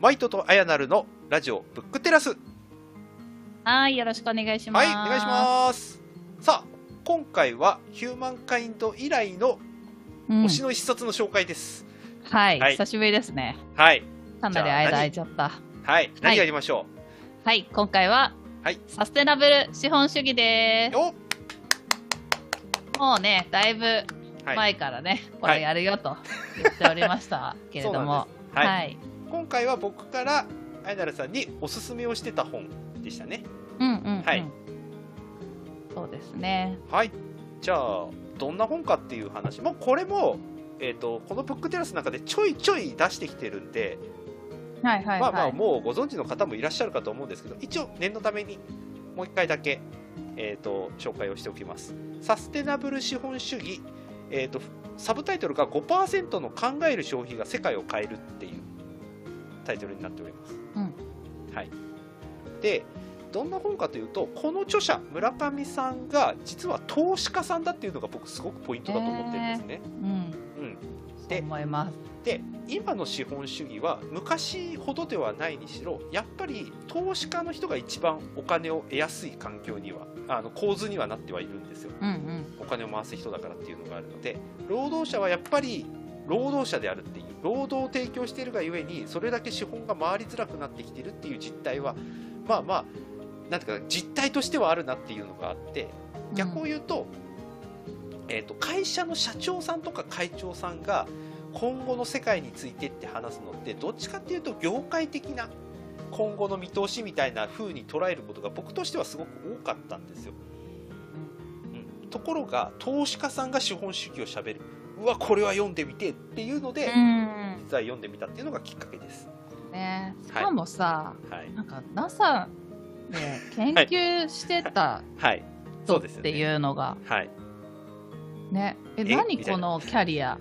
マイトとアヤナルのラジオブックテラス。はい、よろしくお願いします。はい、お願いします。さあ、今回はヒューマンカインド以来のうん推しの一冊の紹介です。はい、はい久しぶりですね。はい。かなり間空いちゃった。はい。何やりましょはい、今回は、はいサステナブル資本主義でう、おす。もうね、だいぶはい。前からね、こはいれやるよと言っておりましたけれども、そうなんですはい。はい。今回は僕からアヤナルさんにおすすめをしてた本でしたね。うんうん、うん。はいそうですね。はい。じゃあ、どんな本かっていう話。もうこれも、えっ、と、このブックテラスの中でちょいちょい出してきてるんで、はいはいはい。まあまあ、もうご存知の方もいらっしゃるかと思うんですけど、一応、念のためにもう一回だけ、えっ、と、紹介をしておきます。サステナブル資本主義、えっ、と、サブタイトルが5%の考える消費が世界を変えるっていうタイトルになっております。うんはい。で、どんな本かというと、この著者、村上さんが実は投資家さんだっていうのが僕すごくポイントだと思ってるんですね。うん。うん。そう思います。で今の資本主義は昔ほどではないにしろやっぱり投資家の人が一番お金を得やすい環境にはあの構図にはなってはいるんですようんうん。お金を回す人だからっていうのがあるので労働者はやっぱり労働者であるっていう労働を提供しているがゆえにそれだけ資本が回りづらくなってきているっていう実態はまあまあなんていうか実態としてはあるなっていうのがあって逆を言うと,、えー、と会社の社長さんとか会長さんが今後の世界についてって話すのってどっちかっていうと業界的な今後の見通しみたいな風に捉えることが僕としてはすごく多かったんですよ。うん、ところが投資家さんが資本主義をしゃべるうわこれは読んでみてっていうので、うん。実は読んでみたっていうのがきっかけです。ね、しかもさ、はい、なんか NASA で研究してたはい、人っそうですよねていうのが、はい、ね、え、え何このキャリア？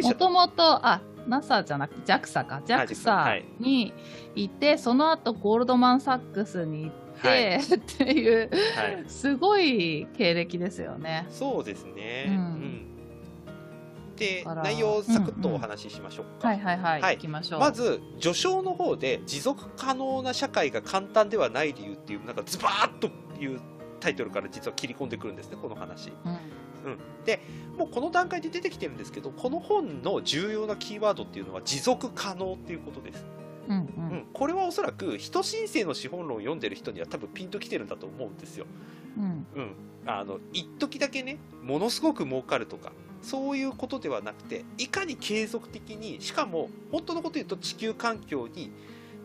もともと、あ、NASA じゃなくて JAXA か。は JAXA い。にいて、その後ゴールドマン・サックスに行って、はい。っていう、はい。すごい経歴ですよね。そうですね。うんうんでだから内容をサクッとお話ししましょうか。はいはいはい。はい行きましょう。まず序章の方で持続可能な社会が簡単ではない理由っていうなんかズバーッというタイトルから実は切り込んでくるんですねこの話。うん、もうこの段階で出てきてるんですけどこの本の重要なキーワードっていうのは持続可能っていうことです。うん、ううんん、これはおそらく人申請の資本論を読んでる人には多分ピンときてるんだと思うんですよ。うん。うん、あの一時だけねものすごく儲かるとかそういうことではなくていかに継続的にしかも本当のこと言うと地球環境に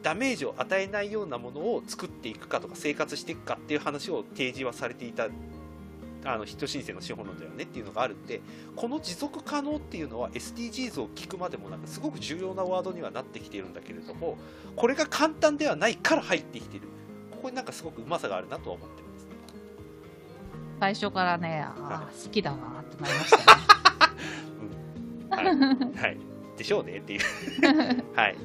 ダメージを与えないようなものを作っていくかとか生活していくかっていう話を提示はされていたあの人申請の資本論だよねっていうのがあるんでこの持続可能っていうのは SDGs を聞くまでもなんかすごく重要なワードにはなってきているんだけれどもこれが簡単ではないから入ってきているここになんかすごくうまさがあるなとは思ってるんです。最初からね、あはー好きだなってなりましたね。はい、はい、でしょうねっていう、はい、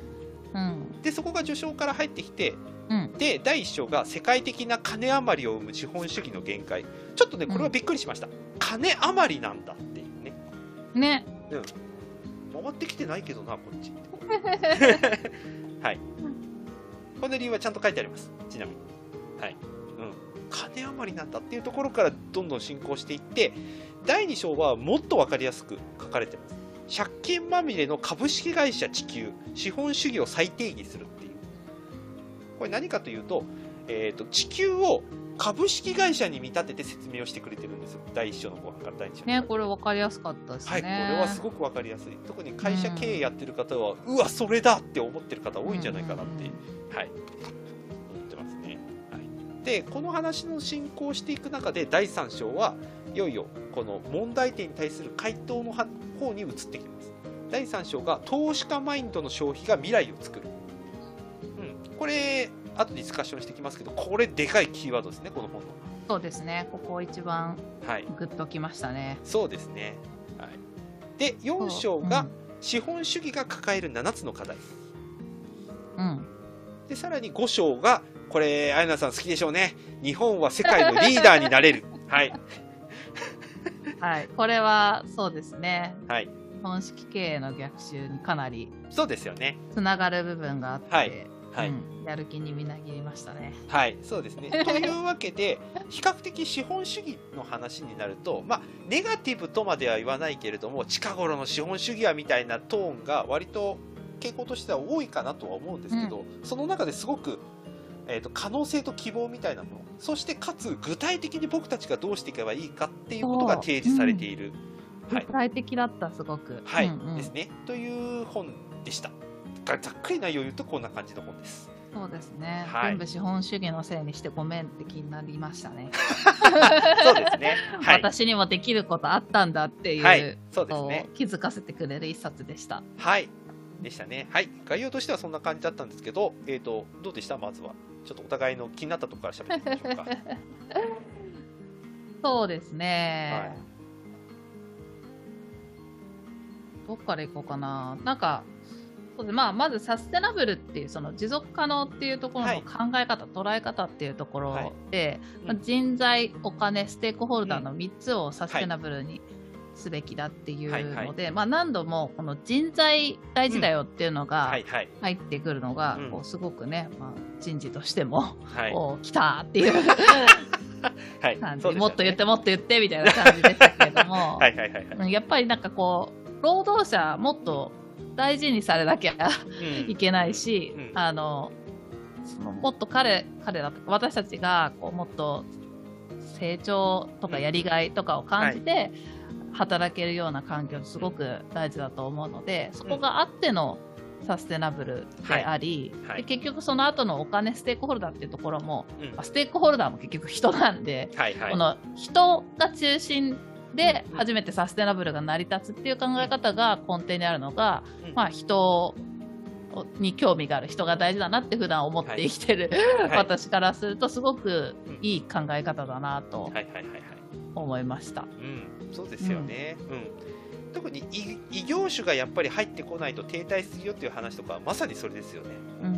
うん。でそこが序章から入ってきてうん。で第1章が世界的な金余りを生む資本主義の限界。ちょっとねこれはびっくりしました、金余りなんだっていうね。ね。回ってきてないけどなこっち。はい。この理由はちゃんと書いてあります。ちなみに。はい、うん、金余りなんだっていうところからどんどん進行していって第2章はもっと分かりやすく書かれてます借金まみれの株式会社地球資本主義を再定義するっていう。これ何かというと,、えー、と地球を株式会社に見立てて説明をしてくれてるんですよ。第1章の後半から第2章ね、これ分かりやすかったですね。はい、これはすごく分かりやすい。特に会社経営やってる方は、うわそれだって思ってる方多いんじゃないかなって、はい、思ってますね、はい、でこの話の進行していく中で第3章はいよいよこの問題点に対する回答の方に移ってきます第3章が投資家マインドの消費が未来を作る、うん、これ後でディスカッションしてきますけどこれでかいキーワードですねこの本のそうですね。ここ一番はいグッときましたね。そうですね。はい、で、4章が資本主義が抱える7つの課題。うん。うん。で、さらに5章が、これ、あやなさん好きでしょうね。日本は世界のリーダーになれる。はい。はい。これは、そうですね。はい。本式経営の逆襲にかなりそうですよねつながる部分があって、はいはい、うん、やる気にみなぎりましたね。はい、そうですね。というわけで、比較的資本主義の話になると、まあ、ネガティブとまでは言わないけれども、近頃の資本主義はみたいなトーンが割と傾向としては多いかなとは思うんですけど、その中ですごく、えーと、可能性と希望みたいなもの、そしてかつ具体的に僕たちがどうしていけばいいかっていうことが提示されている。はい、具体的だった、すごく。はい、うんうんですね。という本でした。ざっくり内容を言うとこんな感じの本です。そうですね、はい全部資本主義のせいにしてごめんって気になりましたね。そうですね。はい。私にもできることあったんだっていう、はい、そうですね。気づかせてくれる一冊でした。はい。でしたね。はい。概要としてはそんな感じだったんですけど、えっ、と、どうでした？まずは。ちょっとお互いの気になったところから喋ってみましょうか。そうですね、はいどっから行こうかな。なんか、そうでまあ、まずサステナブルっていうその持続可能っていうところはい。の考え方、捉え方っていうところで、うんまあ人材、お金、ステークホルダーの3つをサステナブルにすべきだっていうので、まあ、何度もこの人材大事だよっていうのがはいはい。入ってくるのが、うん。こうすごくね、まあ、人事としても、はい。こう来たっていう はい。感じ、ね。もっと言ってもっと言ってみたいな感じでしたけれども、はいはいはいはい。うんやっぱりなんかこう労働者もっと大事にされなきゃうん。いけないし、うん。あのそのもっと彼彼ら私たちがこうもっと成長とかやりがいとかを感じて働けるような環境すごく大事だと思うのでそこがあってのサステナブルであり、はい。はいで結局その後のお金ステークホルダーっていうところも、うん。まあステークホルダーも結局人なんで、はいはい。この人が中心でうん初めてサステナブルが成り立つっていう考え方が根底にあるのが、うん。まあ、人に興味がある人が大事だなって普段思って生きてる、はい。私からするとすごくいい考え方だなと。思いました。うん、そうですよね。うん。特に異異業種がやっぱり入ってこないと停滞するよっていう話とかはまさにそれですよね。うんうん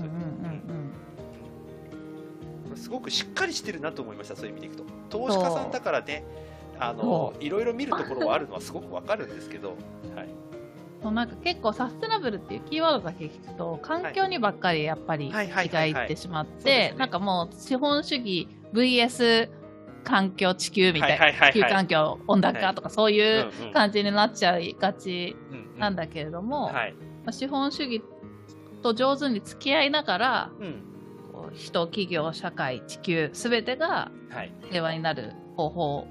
本当にすごくしっかりしてるなと思いましたそういう意味でいくと。投資家さんだからねあのそいろいろ見るところはあるのはすごくわかるんですけど、はい、そうなんか結構サステナブルっていうキーワードだけ聞くと環境にばっかりやっぱり気がはいってしまってなんかもう資本主義 VS 環境地球みたいなはいはいはいはい。地球環境温暖はい化とかそういう感じになっちゃいがちなんだけれども、はい。まあ資本主義と上手に付き合いながらうん。こう人企業社会地球すべてがはい。平和になる方法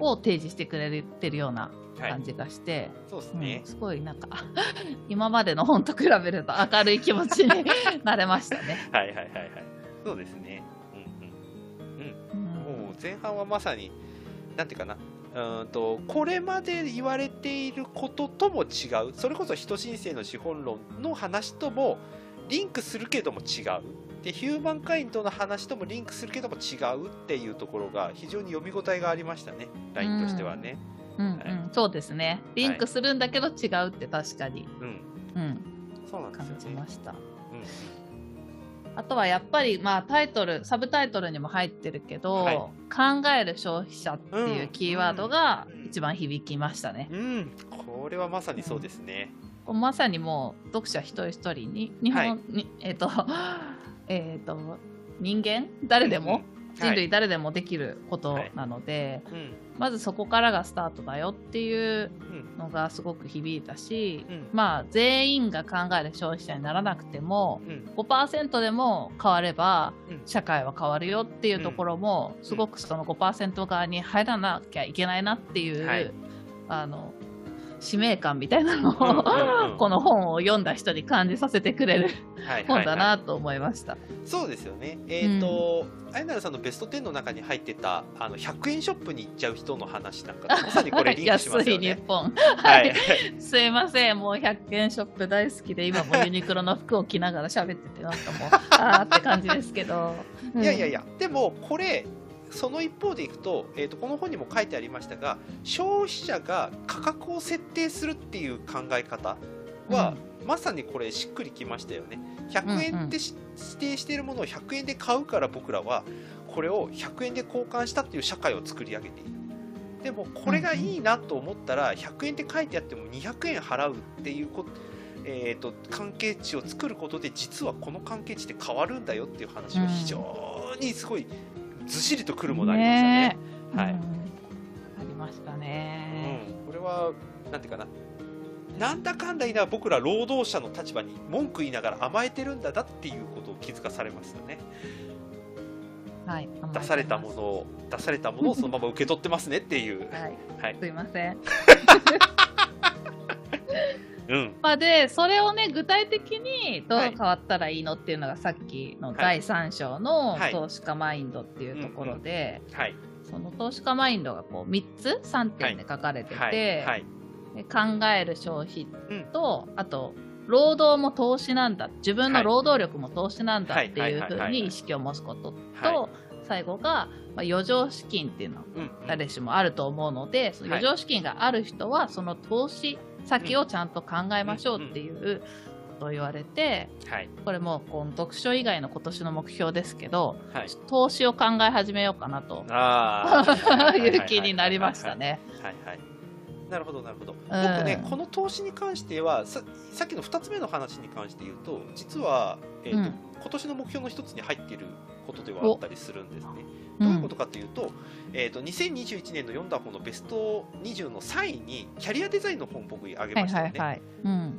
を提示してくれてるようなはい。感じがして、うんそうですね、すごいなんか 今までの本と比べると明るい気持ちになれましたね。はいはいはいはい。そうですね前半はまさになんていうかなうーんとこれまで言われていることとも違う。それこそ人申請の資本論の話ともリンクするけども違う。でヒューマンカインドの話ともリンクするけども違うっていうところが非常に読み応えがありましたね。ラインとしてはね。うん。うんはい。そうですね。リンクするんだけど違うって確かに、うん。うん、そうなんです感じよねました。うんあとはやっぱり、まあ、タイトル、サブタイトルにも入ってるけど、はい。考える消費者っていうキーワードが一番響きましたね。うん、これはまさにそうですね。こうまさにもう読者一人一人に、日本に、えっ、と、えっ、と、人間？誰でも、人はい。類誰でもできることなので、うんまずそこからがスタートだよっていううんのがすごく響いたし、うん。まあ全員が考える消費者にならなくてもうん。5%でも変わればうん。社会は変わるよっていうところもすごくその5%側に入らなきゃいけないなっていう、はい。あの使命感みたいなのを、うんうんうん この本を読んだ人に感じさせてくれるはい本だはいはなと思いました。いそうですよね。えっ、と、あやなるさんのベスト10の中に入ってたあの100円ショップに行っちゃう人の話なんかとまさにこれリンクします安 い。日本。はい。すいません、もう100円ショップ大好きで、今もユニクロの服を着ながら喋ってて、なんかもう、あーって感じですけど。や。いやいやいや、でもこれ、その一方でいくと,、えー、とこの本にも書いてありましたが消費者が価格を設定するっていう考え方は、まさにこれしっくりきましたよね。100円ってし指定しているものを100円で買うから僕らはこれを100円で交換したっていう社会を作り上げている。でもこれがいいなと思ったら100円って書いてあっても200円払うっていうことえーと、関係値を作ることで実はこの関係値って変わるんだよっていう話が非常にすごいずっしりとくるものありましたね。ね。はい、ありましたね、うん、これはなんていうかな。なんだかんだ言いながら僕ら労働者の立場に文句言いながら甘えてるんだだっていうことを気づかされますよね。はい、出されたものを出されたものをそのまま受け取ってますねっていう。はい、はい、すいません。うん、まあ、でそれをね具体的にどう変わったらいいのっていうのがさっきの第3章の投資家マインドっていうところで、その投資家マインドがこう3つ3点で書かれてて、考える消費と、あと労働も投資なんだ自分の労働力も投資なんだっていうふうに意識を持つことと、最後が、まあ、余剰資金っていうのは誰しもあると思うので、その余剰資金がある人はその投資先をちゃんと考えましょうっていうことを言われて、はい、これもこの読書以外の今年の目標ですけど、はい、投資を考え始めようかなという気になりましたね。はいはいなるほどなるほど、僕ねこの投資に関してはささっきの2つ目の話に関して言うと実は、えーと、うん、今年の目標の一つに入っていることではあったりするんですね。どういうことかというと,、えーと、2021年の読んだ本のベスト20の3位にキャリアデザインの本僕挙げましたよね、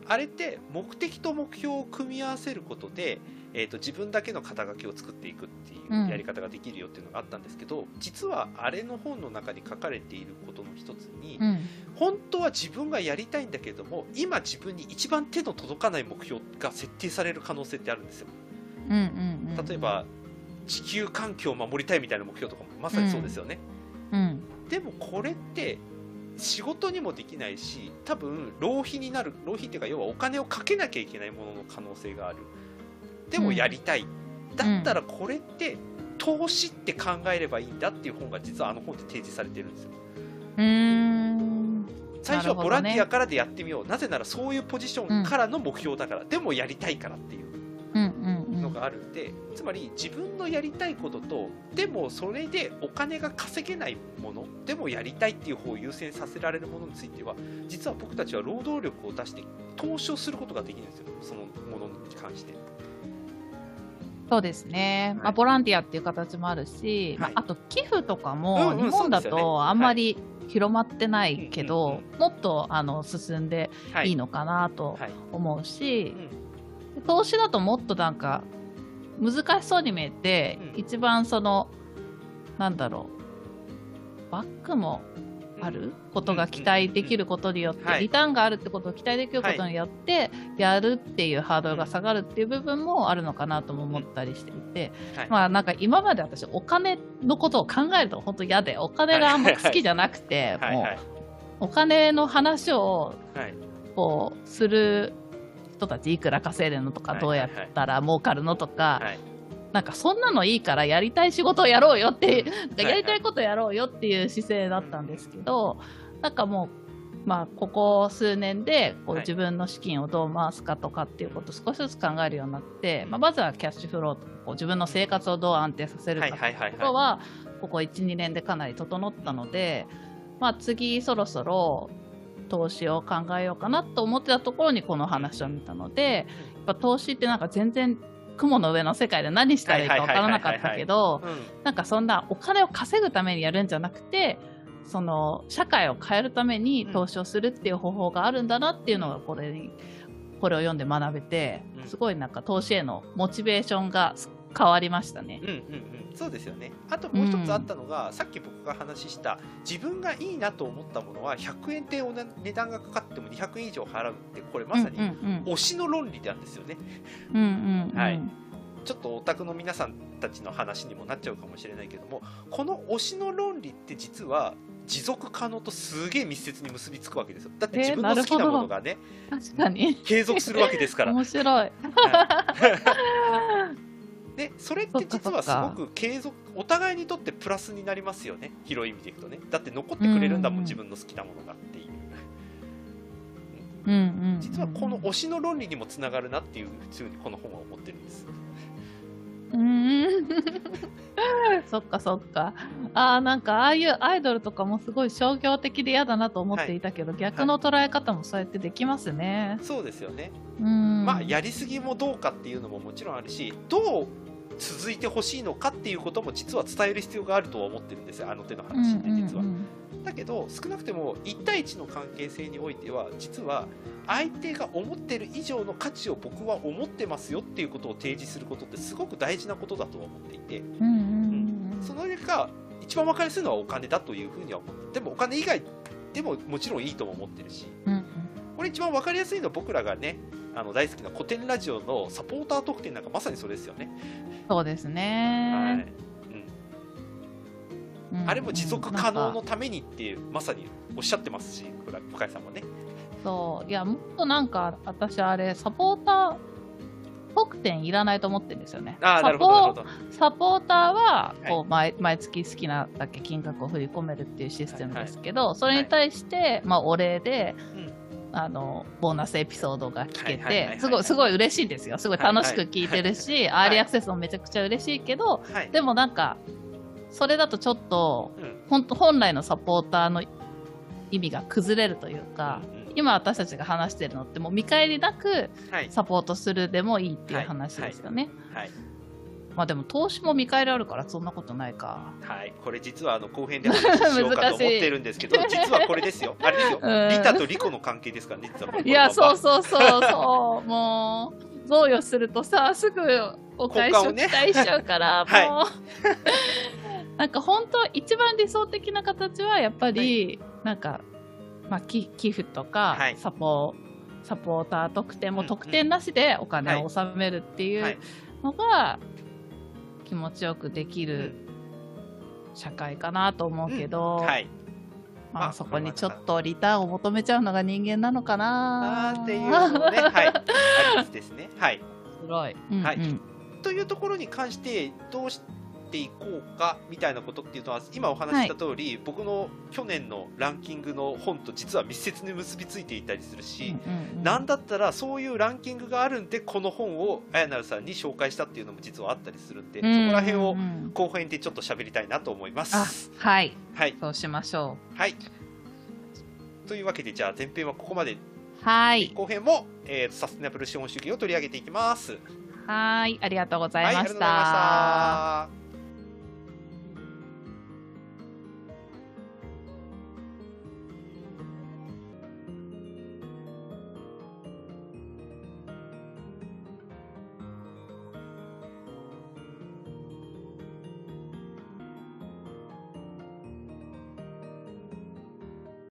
あれって目的と目標を組み合わせることで、えーと、自分だけの肩書きを作っていくっていうやり方ができるよっていうのがあったんですけど、うん、実はあれの本の中に書かれていることの一つに、うん、本当は自分がやりたいんだけども今自分に一番手の届かない目標が設定される可能性ってあるんですよ。うんうんうん、例えば地球環境を守りたいみたいな目標とかもまさにそうですよね、うん、でもこれって仕事にもできないし多分浪費になる浪費っていうか要はお金をかけなきゃいけないものの可能性があるでもやりたい、うん、だったらこれって投資って考えればいいんだっていう本が実はあの本で提示されてるんですよ。うん。最初はボランティアからでやってみよう。な、ね,、ぜならそういうポジションからの目標だから、うん、でもやりたいからっていうのがあるんで、つまり自分のやりたいこととでもそれでお金が稼げないものでもやりたいっていう方を優先させられるものについては実は僕たちは労働力を出して投資をすることができるんですよ。そのものに関して。そうですね、はい、まあ、ボランティアっていう形もあるし、はい、まあ、あと寄付とかも日本だとあんまり広まってないけど、もっとあの進んでいいのかなと思うし、投資だともっとなんか難しそうに見えて、うん、一番そのなんだろうバックもあることが期待できることによって、リターンがあるってことを期待できることによって、やるっていうハードルが下がるっていう部分もあるのかなとも思ったりしていて、まあなんか今まで私お金のことを考えると本当嫌で お金があんま好きじゃなくて、もうお金の話をこうする人たちいくら稼いでるのとか、どうやったら儲かるのとか、なんかそんなのいいからやりたい仕事をやろうよって、やりたいことやろうよっていう姿勢だったんですけど、なんかもう、まあ、ここ数年でこう自分の資金をどう回すかとかっていうことを少しずつ考えるようになって、まあ、まずはキャッシュフローとこう自分の生活をどう安定させるかっていうことはここ1、2年でかなり整ったので、まあ、次そろそろ投資を考えようかなと思ってたところにこの話を見たので、やっぱ投資ってなんか全然雲の上の世界で何したらいいか分からなかったけど、なんかそんなお金を稼ぐためにやるんじゃなくて、その社会を変えるために投資をするっていう方法があるんだなっていうのがこれに、これを読んで学べて、すごいなんか投資へのモチベーションが変わりましたね。うんうんうん、そうですよね。あともう一つあったのが、うん、さっき僕が話した自分がいいなと思ったものは100円で値段がかかっても200円以上払うってこれまさに推しの論理なんですよね。うんうんうん、はい。ちょっとオタクの皆さんたちの話にもなっちゃうかもしれないけどもこの推しの論理って実は持続可能とすげえ密接に結びつくわけですよ。だって自分の好きなものがね、えー、確かに。継続するわけですから。面白い、はい でそれって実はすごく継続お互いにとってプラスになりますよね。広い意味でいくとね。だって残ってくれるんだもん、自分の好きなものがっていう、うんうん実はこの推しの論理にもつながるなっていうふうにこの本は思ってるんです。うーん。そっかそっか。ああ、なんかああいうアイドルとかもすごい商業的で嫌だなと思っていたけど、逆の捉え方もそうやってできますね。そうですよね、うん。まあやりすぎもどうかっていうのももちろんあるしどう続いてほしいのかっていうことも実は伝える必要があるとは思ってるんですよ。あの手のうん話って実は、うんうんだけど少なくても1対1の関係性においては実は相手が思ってる以上の価値を僕は思ってますよっていうことを提示することってすごく大事なことだとは思っていてうんその結果一番分かりやすいのはお金だというふうには思ってでもお金以外でももちろんいいとも思ってるし。うんうん。これ一番分かりやすいのは僕らがねあの大好きな古典ラジオのサポーター特典なんかまさにそれですよね、そうですはい。ね。うん、うん。あれも持続可能のためにってまさにおっしゃってますし深井さんもね。そう。いや、もっとなんか、私あれ、サポーター、特典いらないと思ってるんですよね。ああなサるほど。サポーターははい。こう毎毎月好きなだけ金額を振り込めるっていうシステムですけど、それに対して、まあ、お礼で、うんあのボーナスエピソードが聞けはいはいはいはいてすごいすごい嬉しいんですよ。すごい楽しく聞いてるし、アーリーアクセスもめちゃくちゃ嬉しいけど、はい。でもなんかそれだとちょっとうん。本当本来のサポーターの意味が崩れるというか、うんうん。今私たちが話してるのってもう見返りなくはい。サポートするでもいいっていう話ですよね。はいまあでも投資も見返りあるからそんなことないか。はい、これ実はあの後編で話しようかと思ってるんですけど、実はこれですよ。あれですよ。うんリタとリコの関係ですからね、実はこれ。いや、そうそうそうそう。もう、贈与するとさ、すぐお返しを期待しちゃうから、ね もう。なんか本当、一番理想的な形は、やっぱり、なんか、まあ、寄寄付とか、はいサポサポーター特典も特典なしでお金を納めるっていはいうのが気持ちよくできうる社会かなと思うけど、はい。まあ、まあそこにちょっとリターンを求めちゃうのが人間なのかなっていうのもね、はい。ありですね。はい。すごい。うんうんはいというところに関して、どうしていこうかみたいなことっていうのは、今お話しした通り、僕の去年のランキングの本と実は密接に結びついていたりするし、うんうんうんなんだったらそういうランキングがあるんで、この本をあやなるさんに紹介したっていうのも実はあったりするんで、そこら辺をうんうん後編でちょっと喋りたいなと思いまあす。はいはい。そうしましょはい。というわけで、じゃあ前編はここまで。うはい後編も、えーサステナブル資本主義を取り上げていきます。はいありがとうございました、ました。